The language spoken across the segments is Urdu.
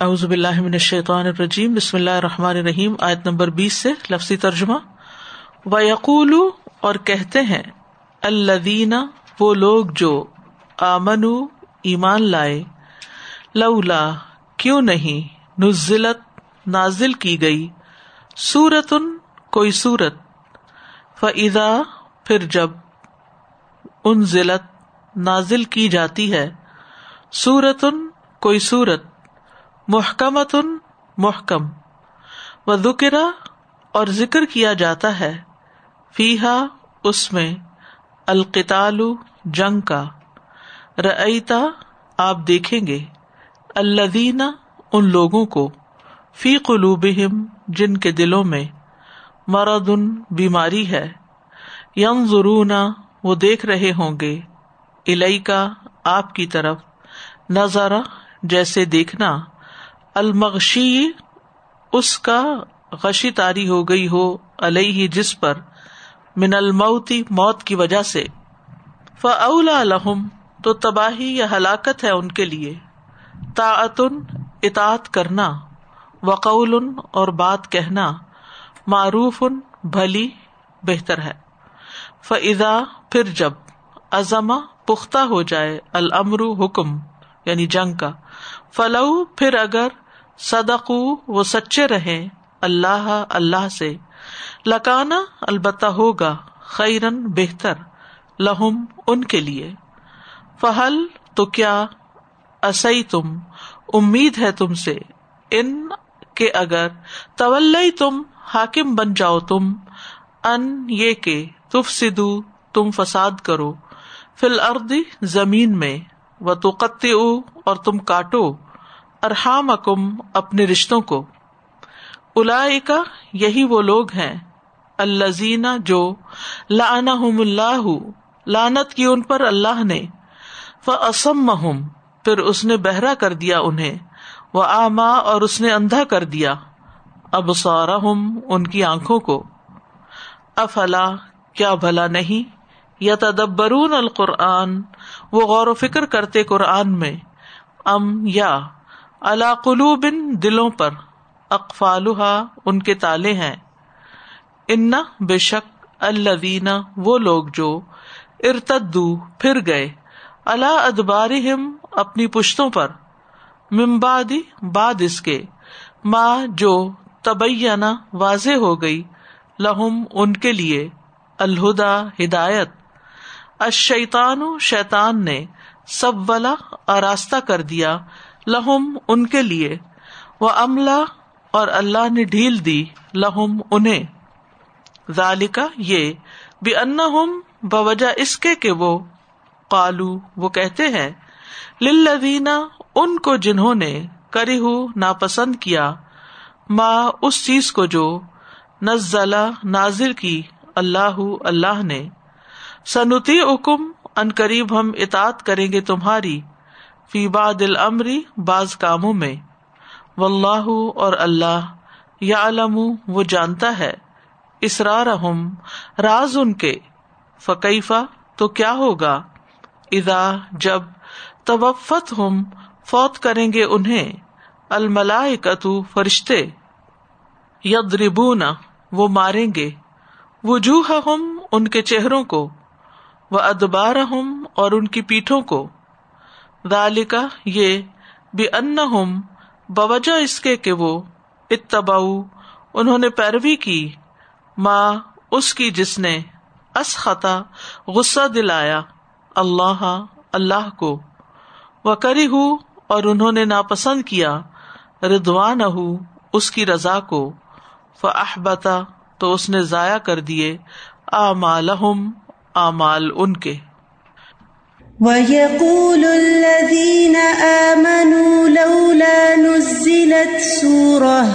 اعوذ باللہ من الشیطان الرجیم، بسم اللہ الرحمٰن الرحیم، آیت نمبر بیس سے لفظی ترجمہ۔ و یقول اور کہتے ہیں الدینہ وہ لوگ جو آمن ایمان لائے، لولا، کیوں نہیں، نزلت، نازل کی گئی، سورتن، کوئی سورت۔ فضا پھر جب ان ضلعت نازل کی جاتی ہے، سورتن، کوئی سورت۔ محکمت محکم۔ و ذکرا اور ذکر کیا جاتا ہے فیحا اس میں القتال جنگ کا۔ رعیتا آپ دیکھیں گے الدینہ ان لوگوں کو فی قلوبہم جن کے دلوں میں مرد بیماری ہے۔ یم ضرور وہ دیکھ رہے ہوں گے الئی کا آپ کی طرف نظارہ جیسے دیکھنا۔ المغشی اس کا غشی تاری ہو گئی ہو علیہ جس پر من الموتی موت کی وجہ سے۔ فلا الحم تو تباہی یا ہلاکت ہے ان کے لیے۔ تعتن اطاط کرنا۔ وقول اور بات کہنا۔ معروف ان بھلی، بہتر ہے۔ فضا پھر جب ازما پختہ ہو جائے المرو حکم یعنی جنگ کا۔ فلو، پھر اگر صدق وہ سچے رہے اللہ اللہ سے۔ لکانا البتہ ہوگا خیرن بہتر لہم ان کے لیے۔ فہل، تو کیا اسی تم امید ہے تم سے۔ ان کے اگر طول تم حاکم بن جاؤ تم، ان یہ کہ تف سدو تم فساد کرو۔ فل اردی زمین میں و تو اور تم کاٹو۔ ارحام اکم اپنے رشتوں کو۔ الا یہی وہ لوگ ہیں الزین جو لانا اللہ لانت کی ان پر اللہ نے اسم پھر اس نے بہرا کر دیا انہیں وہ آما اور اس نے اندھا کر دیا اب سورا ان کی آنکھوں کو۔ افلا، کیا بھلا نہیں؟ یا تدبرون القرآن، وہ غور و فکر کرتے قرآن میں، ام یا۔ اللہ قلو بن دلوں پر اقفالحا ان کے تالے ہیں۔ ان بے شک اللہ وہ لوگ جو ارتدو پھر گئے اللہ ادبار اپنی پشتوں پر ممبادی باد اس کے۔ ماں جو تبینہ واضح ہو گئی لہم ان کے لیے الہدا ہدایت۔ اشیتان شیتان نے سب والا آراستہ کر دیا لہم ان کے لیے۔ وہ عملہ اور اللہ نے ڈھیل دی لہم انہیں۔ ذالکا یہ بھی ان بوجہ اس کے کہ وہ کالو وہ کہتے ہیں للذینا ان کو جنہوں نے کری ہو ناپسند کیا ماں اس چیز کو جو نزلہ نازر کی اللہ اللہ نے۔ سنتی حکم ان قریب ہم اطاط کریں گے تمہاری۔ فی باد العمری بعض کاموں میں۔ و اللہ اور اللہ یا علم وہ جانتا ہے۔ اسرار راز ان کے۔ فقیفہ تو کیا ہوگا؟ ادا جب توفت ہم فوت کریں گے انہیں۔ الملائکتو فرشتے۔ یدربونا وہ ماریں گے۔ وجوہ ہم ان کے چہروں کو۔ وہ ادبار ہم اور ان کی پیٹھوں کو۔ دالکا یہ بے ان بوجہ اس کے کہ وہ اتبا انہوں نے پیروی کی ماں اس کی جس نے اس خطا غصہ دلایا اللہ اللہ کو۔ وہ کری ہوں اور انہوں نے ناپسند کیا ردوان اس کی رضا کو۔ فحبتا تو اس نے ضائع کر دیے آمال آمال ان کے۔ وَيَقُولُ الَّذِينَ آمَنُوا لَوْلَا نُزِّلَتْ سُورَةٌ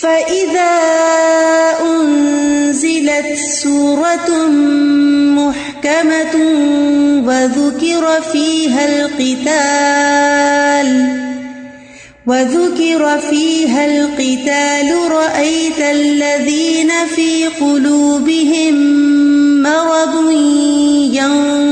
فَإِذَا أُنزِلَتْ سُورَةٌ مُحْكَمَةٌ وَذُكِرَ فِيهَا الْقِتَالُ وَذُكِرَ فِيهَا الْقِتَالُ رَأَيْتَ الَّذِينَ فِي قُلُوبِهِم مَّرَضٌ ينظرون إليك ينظرون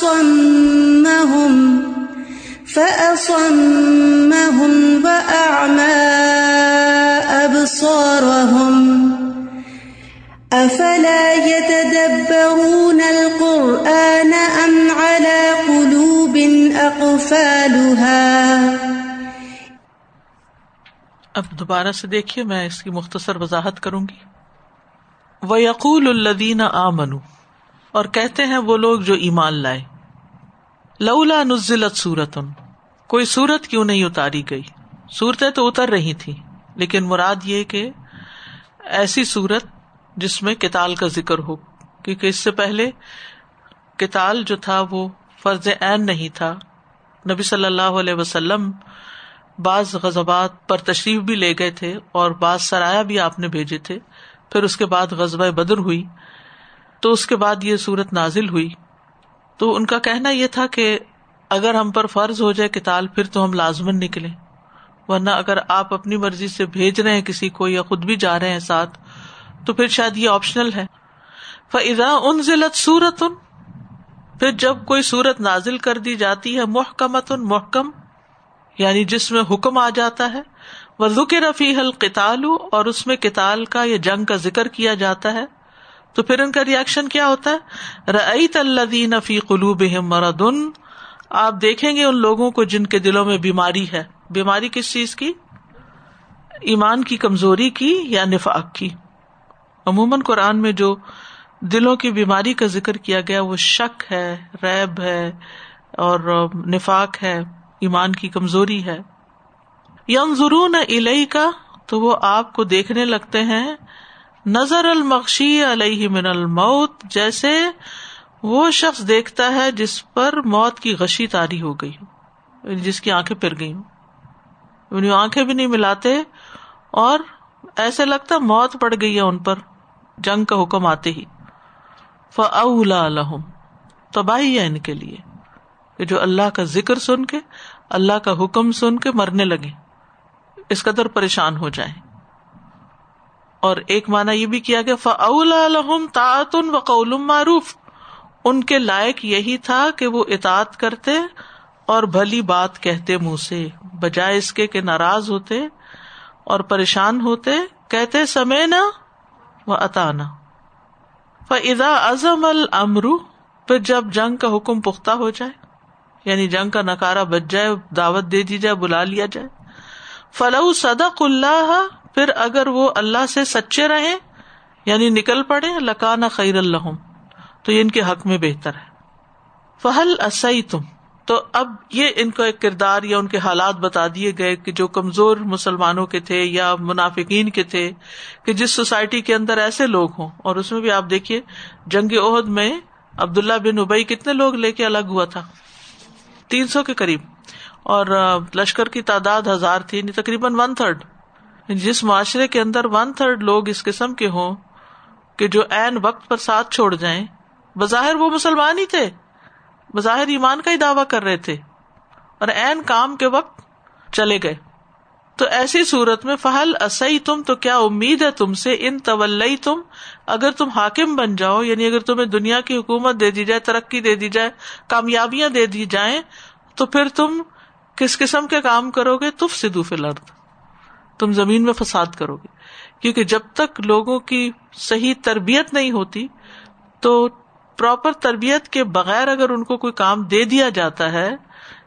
فأصمهم فأصمهم وأعمى أبصارهم. أفلا يتدبرون القرآن أم على قلوب أقفالها؟ اب دوبارہ سے دیکھیے، میں اس کی مختصر وضاحت کروں گی۔ وہ یقول الدین آ اور کہتے ہیں وہ لوگ جو ایمان لائے۔ لولا نزلت سورت کوئی سورت کیوں نہیں اتاری گئی؟ سورتیں تو اتر رہی تھی لیکن مراد یہ کہ ایسی سورت جس میں کتال کا ذکر ہو، کیونکہ اس سے پہلے کتال جو تھا وہ فرض عین نہیں تھا۔ نبی صلی اللہ علیہ وسلم بعض غزبات پر تشریف بھی لے گئے تھے اور بعض سرایا بھی آپ نے بھیجے تھے۔ پھر اس کے بعد غزبۂ بدر ہوئی، تو اس کے بعد یہ صورت نازل ہوئی۔ تو ان کا کہنا یہ تھا کہ اگر ہم پر فرض ہو جائے کتال پھر تو ہم لازمن نکلے ورنہ اگر آپ اپنی مرضی سے بھیج رہے ہیں کسی کو یا خود بھی جا رہے ہیں ساتھ، تو پھر شاید یہ آپشنل ہے۔ فضا ان ضلعت سورت ان پھر جب کوئی سورت نازل کر دی جاتی ہے، محکمت ان محکم یعنی جس میں حکم آ جاتا ہے وہ ذکر رفیع القتال، اور اس میں کتال کا یا جنگ کا ذکر کیا جاتا ہے۔ تو پھر ان کا ریئیکشن کیا ہوتا ہے؟ رعیت اللہ فی قلوب مردن آپ دیکھیں گے ان لوگوں کو جن کے دلوں میں بیماری ہے۔ بیماری کس چیز کی؟ ایمان کی، کمزوری کی، یا نفاق کی۔ عموماً قرآن میں جو دلوں کی بیماری کا ذکر کیا گیا، وہ شک ہے، ریب ہے، اور نفاق ہے، ایمان کی کمزوری ہے۔ یم ضرون علئی کا تو وہ آپ کو دیکھنے لگتے ہیں۔ نظر المخشی علیہ من الموت، جیسے وہ شخص دیکھتا ہے جس پر موت کی غشی تاری ہو گئی ہو یعنی جس کی آنکھیں پھر گئی ہوں۔ یعنی آنکھیں بھی نہیں ملاتے اور ایسے لگتا موت پڑ گئی ہے ان پر، جنگ کا حکم آتے ہی۔ فلا الحم تباہی ہے ان کے لیے۔ کہ جو اللہ کا ذکر سن کے، اللہ کا حکم سن کے مرنے لگے اس قدر پریشان ہو جائیں۔ اور ایک مانا یہ بھی کیا گیا فلا الحم تعتن و قول معروف۔ ان کے لائق یہی تھا کہ وہ اطاط کرتے اور بھلی بات کہتے منہ سے، بجائے اس کے کہ ناراض ہوتے اور پریشان ہوتے، کہتے سمے نہ و اتانا فضا ازم المرو پھر جب جنگ کا حکم پختہ ہو جائے یعنی جنگ کا نکارا بچ جائے، دعوت دے دی جائے، بلا لیا جائے۔ فلاح صدق اللہ پھر اگر وہ اللہ سے سچے رہے یعنی نکل پڑے لکانا خیر اللہ تو یہ ان کے حق میں بہتر ہے۔ فہل اصئی تم تو اب یہ ان کا ایک کردار یا ان کے حالات بتا دیے گئے کہ جو کمزور مسلمانوں کے تھے یا منافقین کے تھے، کہ جس سوسائٹی کے اندر ایسے لوگ ہوں، اور اس میں بھی آپ دیکھیے، جنگ عہد میں عبداللہ بن ابئی کتنے لوگ لے کے الگ ہوا تھا؟ تین سو کے قریب۔ اور لشکر کی تعداد ہزار تھی یعنی تقریباً ون تھرڈ جس معاشرے کے اندر ون تھرڈ لوگ اس قسم کے ہوں کہ جو این وقت پر ساتھ چھوڑ جائیں، بظاہر وہ مسلمان ہی تھے، بظاہر ایمان کا ہی دعوی کر رہے تھے، اور این کام کے وقت چلے گئے۔ تو ایسی صورت میں فہل اصئی تم تو کیا امید ہے تم سے؟ ان طول تم اگر تم حاکم بن جاؤ یعنی اگر تمہیں دنیا کی حکومت دے دی جائے، ترقی دے دی جائے، کامیابیاں دے دی جائیں، تو پھر تم کس قسم کے کام کرو گے؟ تف سدو فلرد تم زمین میں فساد کرو گے۔ کیونکہ جب تک لوگوں کی صحیح تربیت نہیں ہوتی، تو پراپر تربیت کے بغیر اگر ان کو کوئی کام دے دیا جاتا ہے،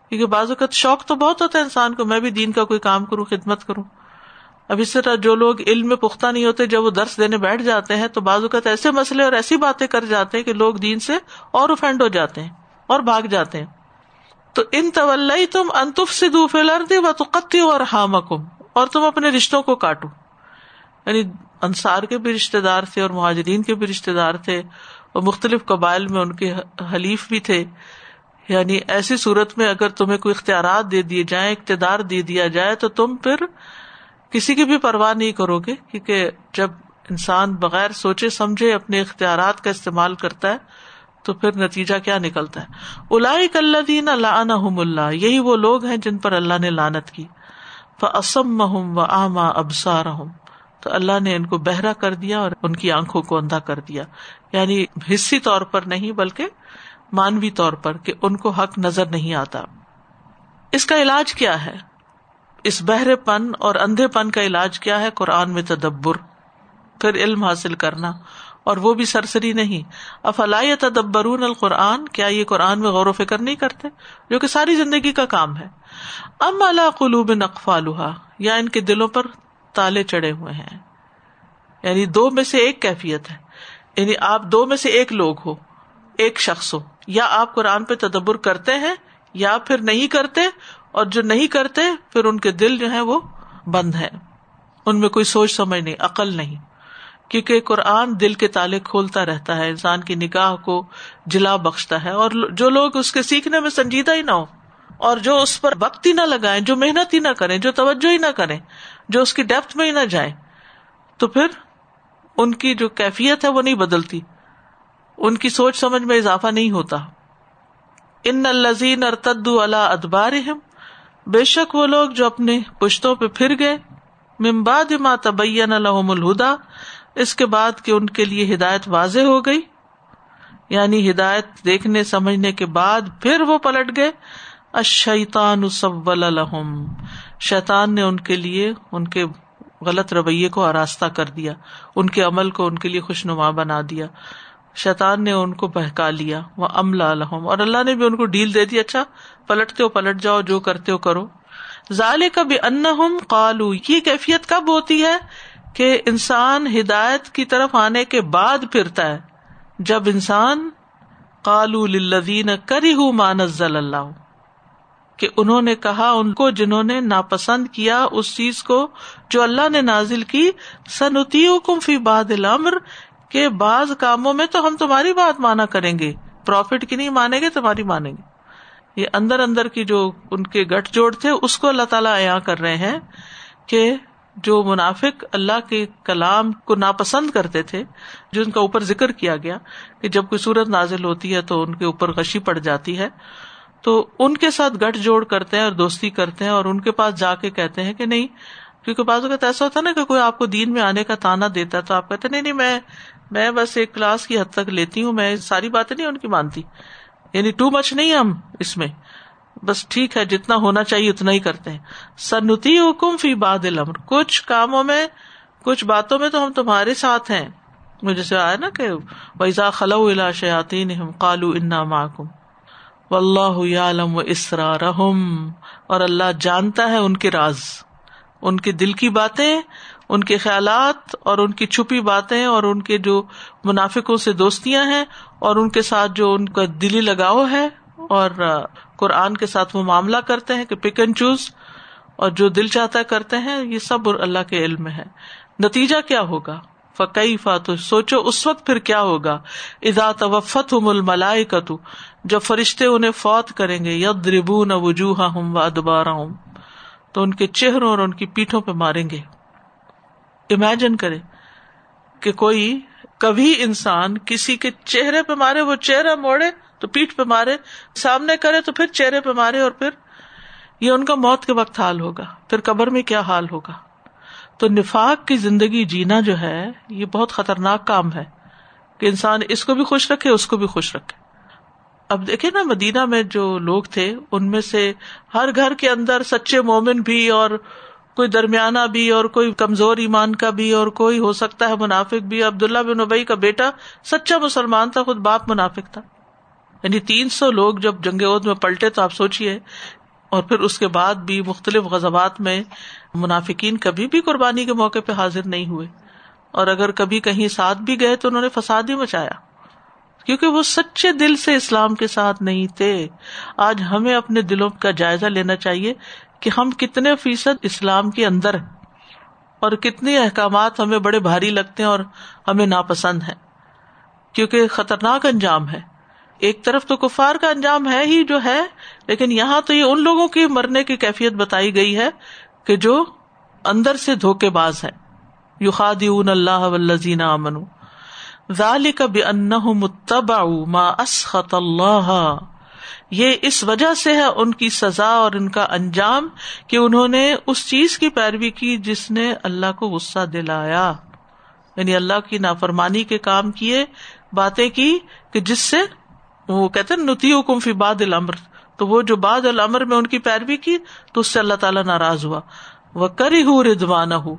کیونکہ بعض اوقات شوق تو بہت ہوتا ہے انسان کو، میں بھی دین کا کوئی کام کروں، خدمت کروں۔ اب اس طرح جو لوگ علم میں پختہ نہیں ہوتے، جب وہ درس دینے بیٹھ جاتے ہیں، تو بعض اوقات ایسے مسئلے اور ایسی باتیں کر جاتے ہیں کہ لوگ دین سے اور افینڈ ہو جاتے ہیں اور بھاگ جاتے ہیں۔ تو ان طول تم انتف سے دے و تو قطع اور ہامکم اور تم اپنے رشتوں کو کاٹو۔ یعنی انصار کے بھی رشتے دار تھے اور مہاجرین کے بھی رشتے دار تھے اور مختلف قبائل میں ان کے حلیف بھی تھے۔ یعنی ایسی صورت میں اگر تمہیں کوئی اختیارات دے دیے جائیں، اقتدار دے دیا جائے، تو تم پھر کسی کی بھی پرواہ نہیں کرو گے، کیونکہ جب انسان بغیر سوچے، سمجھے، اپنے اختیارات کا استعمال کرتا ہے، تو پھر نتیجہ کیا نکلتا ہے؟ الا دین اللہ اللہ، یہی وہ لوگ ہیں جن پر اللہ نے لانت کی۔ فسم و آما ابسار تو اللہ نے ان کو بہرا کر دیا اور ان کی آنکھوں کو اندھا کر دیا یعنی حصی طور پر نہیں بلکہ مانوی طور پر کہ ان کو حق نظر نہیں آتا۔ اس کا علاج کیا ہے؟ اس بہرے پن اور اندھے پن کا علاج کیا ہے؟ قرآن میں تدبر، پھر علم حاصل کرنا اور وہ بھی سرسری نہیں۔ افلا تدبرون القرآن؟ کیا یہ قرآن میں غور و فکر نہیں کرتے؟ جو کہ ساری زندگی کا کام ہے۔ ام اللہ قلوب نقفا یا ان کے دلوں پر تالے چڑھے ہوئے ہیں۔ یعنی دو میں سے ایک کیفیت ہے۔ یعنی آپ دو میں سے ایک لوگ ہو، ایک شخص ہو۔ یا آپ قرآن پہ تدبر کرتے ہیں، یا پھر نہیں کرتے، اور جو نہیں کرتے، پھر ان کے دل جو ہے وہ بند ہے ان میں کوئی سوچ سمجھ نہیں، عقل نہیں۔ کیونکہ قرآن دل کے تالے کھولتا رہتا ہے، انسان کی نگاہ کو جلا بخشتا ہے، اور جو لوگ اس کے سیکھنے میں سنجیدہ ہی نہ ہو اور جو اس پر وقت ہی نہ لگائے جو محنت ہی نہ کرے جو توجہ ہی نہ کرے جو اس کی ڈیپتھ میں ہی نہ جائے تو پھر ان کی جو کیفیت ہے وہ نہیں بدلتی۔ ان کی سوچ سمجھ میں اضافہ نہیں ہوتا۔ ان الزین ارتدو اللہ ادبار بے شک وہ لوگ جو اپنے پشتوں پہ پھر گئے۔ ممباد ما تبین الحم الہدا اس کے بعد کہ ان کے لیے ہدایت واضح ہو گئی یعنی ہدایت دیکھنے، سمجھنے کے بعد پھر وہ پلٹ گئے۔ اشیتان الحم شیتان نے ان کے لیے، ان کے غلط رویے کو آراستہ کر دیا، ان کے عمل کو ان کے لیے خوش نما بنا دیا۔ شیتان نے ان کو بہکا لیا۔ وہ املا الحم اور اللہ نے بھی ان کو ڈیل دے دی۔ اچھا پلٹتے ہو، پلٹ جاؤ، جو کرتے ہو کرو۔ ظال کا بھی ان کالو یہ کیفیت کب ہوتی ہے؟ کہ انسان ہدایت کی طرف آنے کے بعد پھرتا ہے۔ جب انسان کالو لدین کری ہوں مانزل اللہ، کہ انہوں نے کہا، ان کو جنہوں نے ناپسند کیا اس چیز کو جو اللہ نے نازل کی سنتی کم فی باد الامر، کہ بعض کاموں میں تو ہم تمہاری بات مانا کریں گے۔ پروفٹ کی نہیں مانیں گے، تمہاری مانیں گے۔ یہ اندر اندر کی جو ان کے گٹھ جوڑ تھے، اس کو اللہ تعالیٰ یہاں کر رہے ہیں کہ جو منافق اللہ کے کلام کو ناپسند کرتے تھے، جو ان کا اوپر ذکر کیا گیا کہ جب کوئی صورت نازل ہوتی ہے تو ان کے اوپر غشی پڑ جاتی ہے، تو ان کے ساتھ گٹھ جوڑ کرتے ہیں اور دوستی کرتے ہیں اور ان کے پاس جا کے کہتے ہیں کہ نہیں، کیونکہ بعض اوقات ایسا ہوتا نا کہ کوئی آپ کو دین میں آنے کا تانا دیتا ہے تو آپ کہتے ہیں، نہیں نہیں، میں میں بس ایک کلاس کی حد تک لیتی ہوں، میں ساری باتیں نہیں ان کی مانتی یعنی ٹو مچ نہیں ہم اس میں۔ بس ٹھیک ہے، جتنا ہونا چاہیے اتنا ہی کرتے ہیں۔ سنتی حکم فی باد الامر۔ کچھ کاموں میں، کچھ باتوں میں تو ہم تمہارے ساتھ ہیں۔ مجھے سے آیا نا کہ ویزا خلا شیاتی ہم کالو انا محکم و اللہ عالم و اسرا رحم اور اللہ جانتا ہے ان کے راز۔ ان کے دل کی باتیں، ان کے خیالات اور ان کی چھپی باتیں اور ان کے جو منافقوں سے دوستیاں ہیں اور ان کے ساتھ جو ان کا دلی لگاؤ ہے اور قرآن کے ساتھ وہ معاملہ کرتے ہیں کہ پک اینڈ چوز اور جو دل چاہتا ہے کرتے ہیں، یہ سب اللہ کے علم میں ہے۔ نتیجہ کیا ہوگا؟ فقی فاتو سوچو اس وقت پھر کیا ہوگا؟ ادا توفت ہوں ملائے جب فرشتے انہیں فوت کریں گے ید ربو نہ وجوہ ہوں و ادبارہ ہوں تو ان کے چہروں اور ان کی پیٹھوں پہ ماریں گے۔ امیجن کرے کہ کوئی، کبھی انسان کسی کے چہرے پہ مارے، وہ چہرہ موڑے تو پیٹ پہ مارے، سامنے کرے تو پھر چہرے پہ مارے اور پھر یہ ان کا موت کے وقت حال ہوگا۔ پھر قبر میں کیا حال ہوگا؟ تو نفاق کی زندگی جینا جو ہے، یہ بہت خطرناک کام ہے کہ انسان اس کو بھی خوش رکھے، اس کو بھی خوش رکھے۔ اب دیکھے نا، مدینہ میں جو لوگ تھے، ان میں سے ہر گھر کے اندر سچے مومن بھی اور کوئی درمیانہ بھی اور کوئی کمزور ایمان کا بھی اور کوئی ہو سکتا ہے منافق بھی۔ عبداللہ بن ابئی کا بیٹا سچا مسلمان تھا، خود باپ منافق تھا۔ یعنی تین سو لوگ جب جنگ عہد میں پلٹے تو آپ سوچیے اور پھر اس کے بعد بھی مختلف غزبات میں منافقین کبھی بھی قربانی کے موقع پہ حاضر نہیں ہوئے۔ اور اگر کبھی کہیں ساتھ بھی گئے تو انہوں نے فساد ہی مچایا۔ کیونکہ وہ سچے دل سے اسلام کے ساتھ نہیں تھے۔ آج ہمیں اپنے دلوں کا جائزہ لینا چاہیے کہ ہم کتنے فیصد اسلام کے اندر ہیں اور کتنے احکامات ہمیں بڑے بھاری لگتے ہیں اور ہمیں ناپسند ہے کیونکہ خطرناک انجام ہے۔ ایک طرف تو کفار کا انجام ہے ہی جو ہے، لیکن یہاں تو یہ ان لوگوں کی مرنے کی کیفیت بتائی گئی ہے کہ جو اندر سے دھوکے باز ہے یو خاد اللہ ولزین امن ذالک بانہم متبعوا ما اسخط اللہ۔ یہ اس وجہ سے ہے ان کی سزا اور ان کا انجام کہ انہوں نے اس چیز کی پیروی کی جس نے اللہ کو غصہ دلایا۔ یعنی اللہ کی نافرمانی کے کام کیے، باتیں کی کہ جس سے وہ کہتے نتی حکم فی باد العمر تو وہ جو باد العمر میں ان کی پیروی کی، تو اس سے اللہ تعالیٰ ناراض ہوا۔ وہ کری ہوں ردوانہ ہوں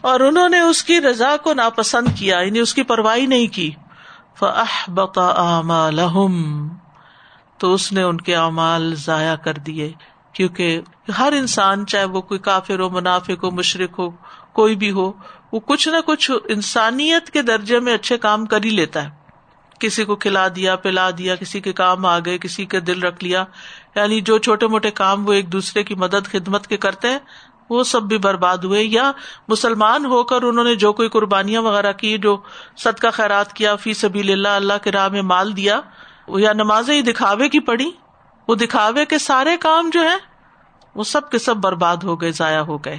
اور انہوں نے اس کی رضا کو ناپسند کیا یعنی اس کی پرواہی نہیں کی۔ تو اس نے ان کے اعمال ضائع کر دیے۔ کیونکہ ہر انسان، چاہے وہ کوئی کافر ہو، منافق ہو مشرق ہو، کوئی بھی ہو، وہ کچھ نہ کچھ انسانیت کے درجے میں اچھے کام کر ہی لیتا ہے۔ کسی کو کھلا دیا، پلا دیا، کسی کے کام آ گئے، کسی کے دل رکھ لیا۔ یعنی جو چھوٹے موٹے کام وہ ایک دوسرے کی مدد، خدمت کے کرتے ہیں، وہ سب بھی برباد ہوئے۔ یا مسلمان ہو کر انہوں نے جو کوئی قربانیاں وغیرہ کی، جو صدقہ خیرات کیا، فی سبھی اللہ اللہ کے راہ میں مال دیا یا نمازیں ہی دکھاوے کی پڑی۔ وہ دکھاوے کے سارے کام جو ہے وہ سب کے سب برباد ہو گئے، ضائع ہو گئے۔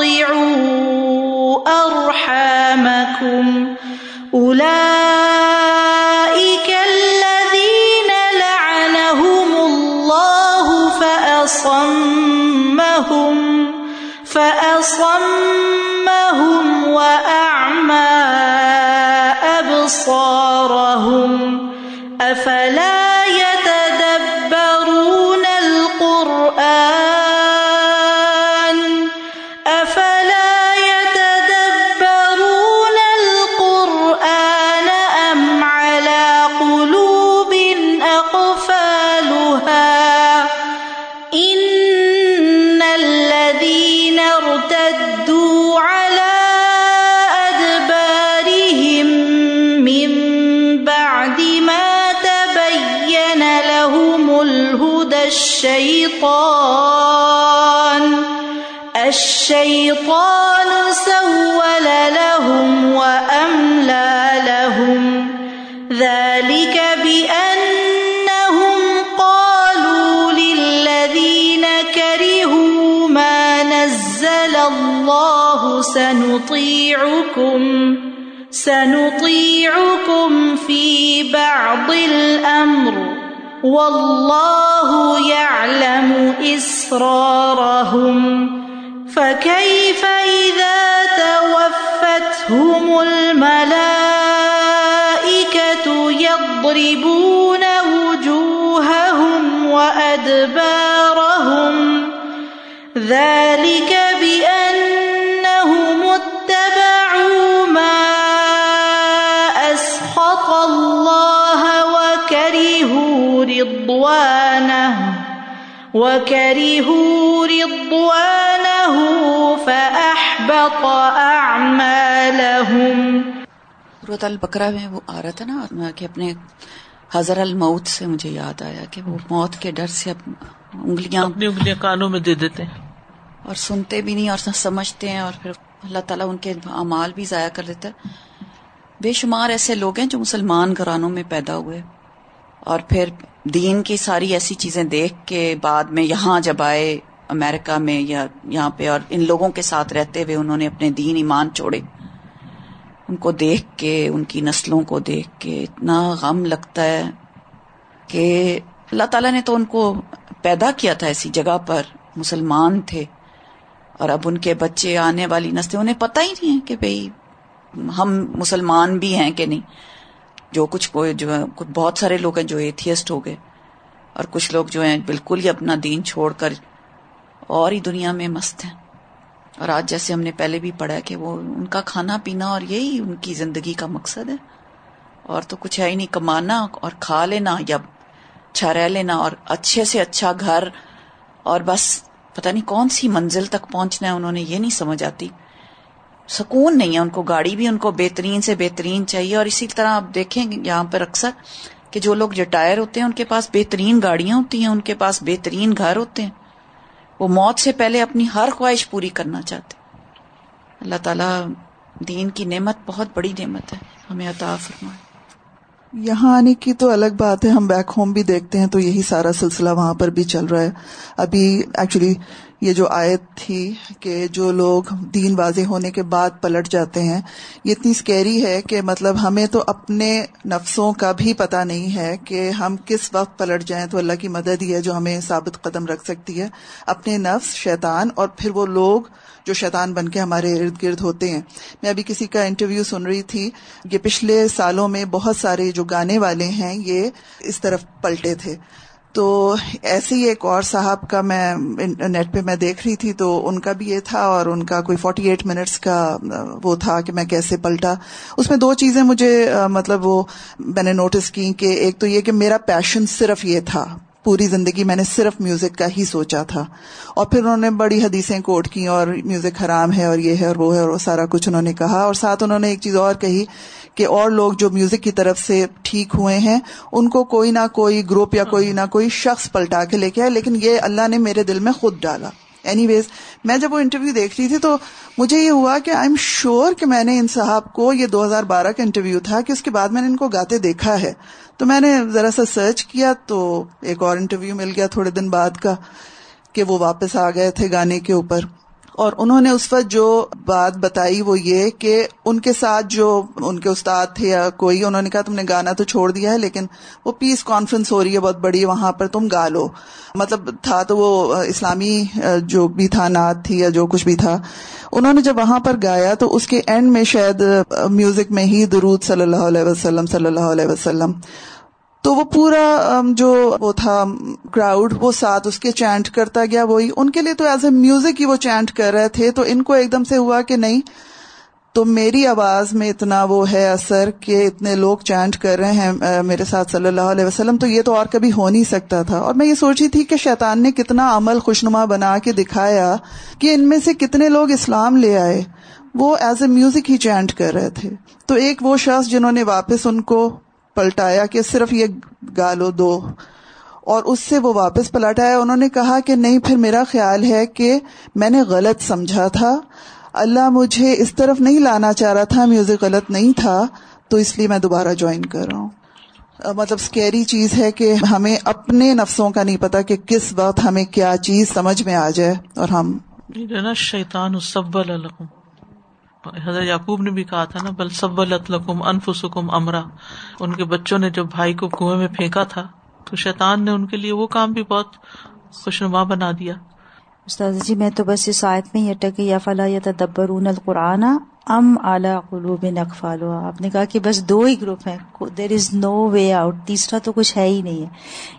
وتقطعوا أرحامكم أولئك الذين لعنهم الله فأصمهم فأصمهم وأعمى سنطيعكم في بعض الأمر والله يعلم إسرارهم فكيف إذا توفتهم الملائكة يضربون وجوههم وأدبارهم ذلك وكرهوا رضوانه فأحبط أعمالهم لهم روت البکرا میں وہ آ رہا تھا نا کہ اپنے حضر الموت سے مجھے یاد آیا کہ وہ موت کے ڈر سے انگلیاں اپنی انگلیاں کانوں میں دے دیتے ہیں۔ اور سنتے بھی نہیں اور سمجھتے ہیں اور پھر اللہ تعالیٰ ان کے اعمال بھی ضائع کر دیتا ہے۔ بے شمار ایسے لوگ ہیں جو مسلمان گھرانوں میں پیدا ہوئے اور پھر دین کی ساری ایسی چیزیں دیکھ کے بعد میں یہاں جب آئے امریکہ میں یا یہاں پہ اور ان لوگوں کے ساتھ رہتے ہوئے انہوں نے اپنے دین ایمان چھوڑے، ان کو دیکھ کے، ان کی نسلوں کو دیکھ کے اتنا غم لگتا ہے کہ اللہ تعالیٰ نے تو ان کو پیدا کیا تھا ایسی جگہ پر، مسلمان تھے۔ اور اب ان کے بچے آنے والی نسلیں، انہیں پتہ ہی نہیں ہے کہ بھئی ہم مسلمان بھی ہیں کہ نہیں۔ جو کچھ کوئی جو ہے بہت سارے لوگ ہیں جو ایتھیسٹ ہو گئے۔ اور کچھ لوگ جو ہیں بالکل ہی اپنا دین چھوڑ کر اور ہی دنیا میں مست ہیں۔ اور آج جیسے ہم نے پہلے بھی پڑھا کہ وہ ان کا کھانا پینا اور یہی ان کی زندگی کا مقصد ہے۔ اور تو کچھ ہے ہی نہیں، کمانا اور کھا لینا یا اچھا رہ لینا اور اچھے سے اچھا گھر اور بس پتہ نہیں کون سی منزل تک پہنچنا ہے، انہوں نے یہ نہیں سمجھ آتی۔ سکون نہیں ہے، ان کو گاڑی بھی ان کو بہترین سے بہترین چاہیے۔ اور اسی طرح آپ دیکھیں یہاں پر اکثر کہ جو لوگ ریٹائر ہوتے ہیں، ان کے پاس بہترین گاڑیاں ہوتی ہیں، ان کے پاس بہترین گھر ہوتے ہیں۔ وہ موت سے پہلے اپنی ہر خواہش پوری کرنا چاہتے اللہ تعالیٰ دین کی نعمت بہت بڑی نعمت ہے۔ ہمیں عطا فرمائے۔ یہاں آنے کی تو الگ بات ہے، ہم بیک ہوم بھی دیکھتے ہیں تو یہی سارا سلسلہ وہاں پر بھی چل رہا ہے۔ ابھی ایکچولی یہ جو آیت تھی کہ جو لوگ دین واضح ہونے کے بعد پلٹ جاتے ہیں، یہ اتنی اسکیری ہے کہ مطلب ہمیں تو اپنے نفسوں کا بھی پتہ نہیں ہے کہ ہم کس وقت پلٹ جائیں تو اللہ کی مدد ہی ہے جو ہمیں ثابت قدم رکھ سکتی ہے۔ اپنے نفس، شیطان اور پھر وہ لوگ جو شیطان بن کے ہمارے ارد گرد ہوتے ہیں۔ میں ابھی کسی کا انٹرویو سن رہی تھی۔ یہ پچھلے سالوں میں بہت سارے جو گانے والے ہیں، یہ اس طرف پلٹے تھے۔ تو ایسے ہی ایک اور صاحب کا میں نیٹ پہ میں دیکھ رہی تھی تو ان کا بھی یہ تھا اور ان کا کوئی فورٹی ایٹ منٹس کا وہ تھا کہ میں کیسے پلٹا۔ اس میں دو چیزیں مجھے مطلب وہ میں نے نوٹس کی کہ ایک تو یہ کہ میرا پیشن صرف یہ تھا۔ پوری زندگی میں نے صرف میوزک کا ہی سوچا تھا۔ اور پھر انہوں نے بڑی حدیثیں کوٹ کی اور میوزک حرام ہے اور یہ ہے اور وہ ہے اور وہ سارا کچھ انہوں نے کہا۔ اور ساتھ انہوں نے ایک چیز اور کہی کہ اور لوگ جو میوزک کی طرف سے ٹھیک ہوئے ہیں، ان کو کوئی نہ کوئی گروپ یا کوئی نہ کوئی شخص پلٹا کے لے کے آئے، لیکن یہ اللہ نے میرے دل میں خود ڈالا۔ اینی ویز میں جب وہ انٹرویو دیکھ رہی تھی تو مجھے یہ ہوا کہ آئی ایم شیور کہ میں نے ان صاحب کو یہ دو ہزار بارہ کا انٹرویو تھا کہ اس کے بعد میں نے ان کو گاتے دیکھا ہے۔ تو میں نے ذرا سا سرچ کیا تو ایک اور انٹرویو مل گیا تھوڑے دن بعد کا کہ وہ واپس آ گئے تھے گانے کے اوپر۔ اور انہوں نے اس وقت جو بات بتائی وہ یہ کہ ان کے ساتھ جو ان کے استاد تھے یا کوئی، انہوں نے کہا تم نے گانا تو چھوڑ دیا ہے، لیکن وہ پیس کانفرنس ہو رہی ہے، بہت بڑی، وہاں پر تم گا لو۔ مطلب تھا تو وہ اسلامی جو بھی تھا، نعت تھی یا جو کچھ بھی تھا۔ انہوں نے جب وہاں پر گایا تو اس کے اینڈ میں شاید میوزک میں ہی درود صلی اللہ علیہ وسلم، صلی اللہ علیہ وسلم۔ تو وہ پورا جو وہ تھا کراؤڈ وہ ساتھ اس کے چینٹ کرتا گیا، وہی۔ ان کے لیے تو ایز اے میوزک ہی وہ چینٹ کر رہے تھے، تو ان کو ایک دم سے ہوا کہ نہیں، تو میری آواز میں اتنا وہ ہے اثر کہ اتنے لوگ چینٹ کر رہے ہیں میرے ساتھ صلی اللہ علیہ وسلم، تو یہ تو اور کبھی ہو نہیں سکتا تھا۔ اور میں یہ سوچی تھی کہ شیطان نے کتنا عمل خوشنما بنا کے دکھایا کہ ان میں سے کتنے لوگ اسلام لے آئے۔ وہ ایز اے میوزک ہی چینٹ کر رہے تھے۔ تو ایک وہ شخص جنہوں نے واپس ان کو پلٹایا کہ صرف یہ گالو دو۔ اور اس سے وہ واپس پلٹایا۔ انہوں نے کہا کہ نہیں، پھر میرا خیال ہے کہ میں نے غلط سمجھا تھا۔ اللہ مجھے اس طرف نہیں لانا چاہ رہا تھا، میوزک غلط نہیں تھا، تو اس لیے میں دوبارہ جوائن کر رہا ہوں۔ مطلب اسکیری چیز ہے کہ ہمیں اپنے نفسوں کا نہیں پتا کہ کس وقت ہمیں کیا چیز سمجھ میں آ جائے اور ہم شیطان حضرت یعقوب نے بھی کہا تھا نا بل سب لکم انفسکم امرا۔ ان کے بچوں نے جب بھائی کو کنویں میں پھینکا تھا تو شیطان نے ان کے لیے وہ کام بھی بہت خوشنما بنا دیا۔ استاد جی میں تو بس اس آیت میں یہ یا فلا یا تدبر القرآن ام اعلیٰ قلوب نقفالو آپ نے کہا کہ بس دو ہی گروپ ہیں دیر از نو وے آؤٹ تیسرا تو کچھ ہے ہی نہیں ہے۔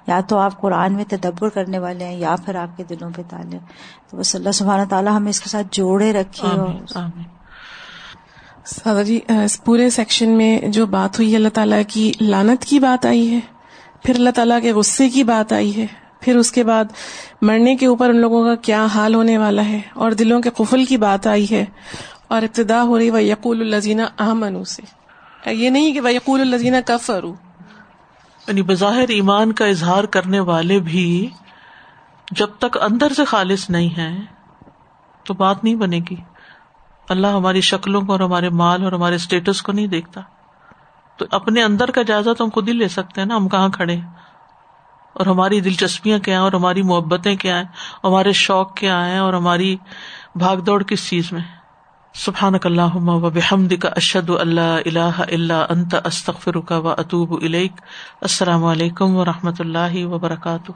یا تو آپ قرآن میں تدبر کرنے والے ہیں یا پھر آپ کے دلوں پہ تالے۔ تو بس اللہ سبحانہ تعالیٰ ہمیں اس کے ساتھ جوڑے رکھے سادہ جی اس پورے سیکشن میں جو بات ہوئی، اللہ تعالیٰ کی لانت کی بات آئی ہے، پھر اللہ تعالیٰ کے غصے کی بات آئی ہے، پھر اس کے بعد مرنے کے اوپر ان لوگوں کا کیا حال ہونے والا ہے، اور دلوں کے قفل کی بات آئی ہے، اور ابتدا ہو رہی وہ یقول الزینہ احمن سے۔ یہ نہیں کہ وہ یقول الزینہ کفرو یعنی بظاہر ایمان کا اظہار کرنے والے بھی جب تک اندر سے خالص نہیں ہے تو بات نہیں بنے گی۔ اللہ ہماری شکلوں کو اور ہمارے مال اور ہمارے اسٹیٹس کو نہیں دیکھتا۔ تو اپنے اندر کا جائزہ تو ہم خود ہی لے سکتے ہیں نا، ہم کہاں کھڑے ہیں؟ اور ہماری دلچسپیاں کیا ہیں، اور ہماری محبتیں کیا ہیں، ہمارے شوق کیا ہیں، اور ہماری بھاگ دوڑ کس چیز میں؟ سبحان اللہ و بحمد کا اشد اللہ اللہ اللہ انت استخر کا و اطوب السلام علیکم و رحمۃ اللہ وبرکاتہ۔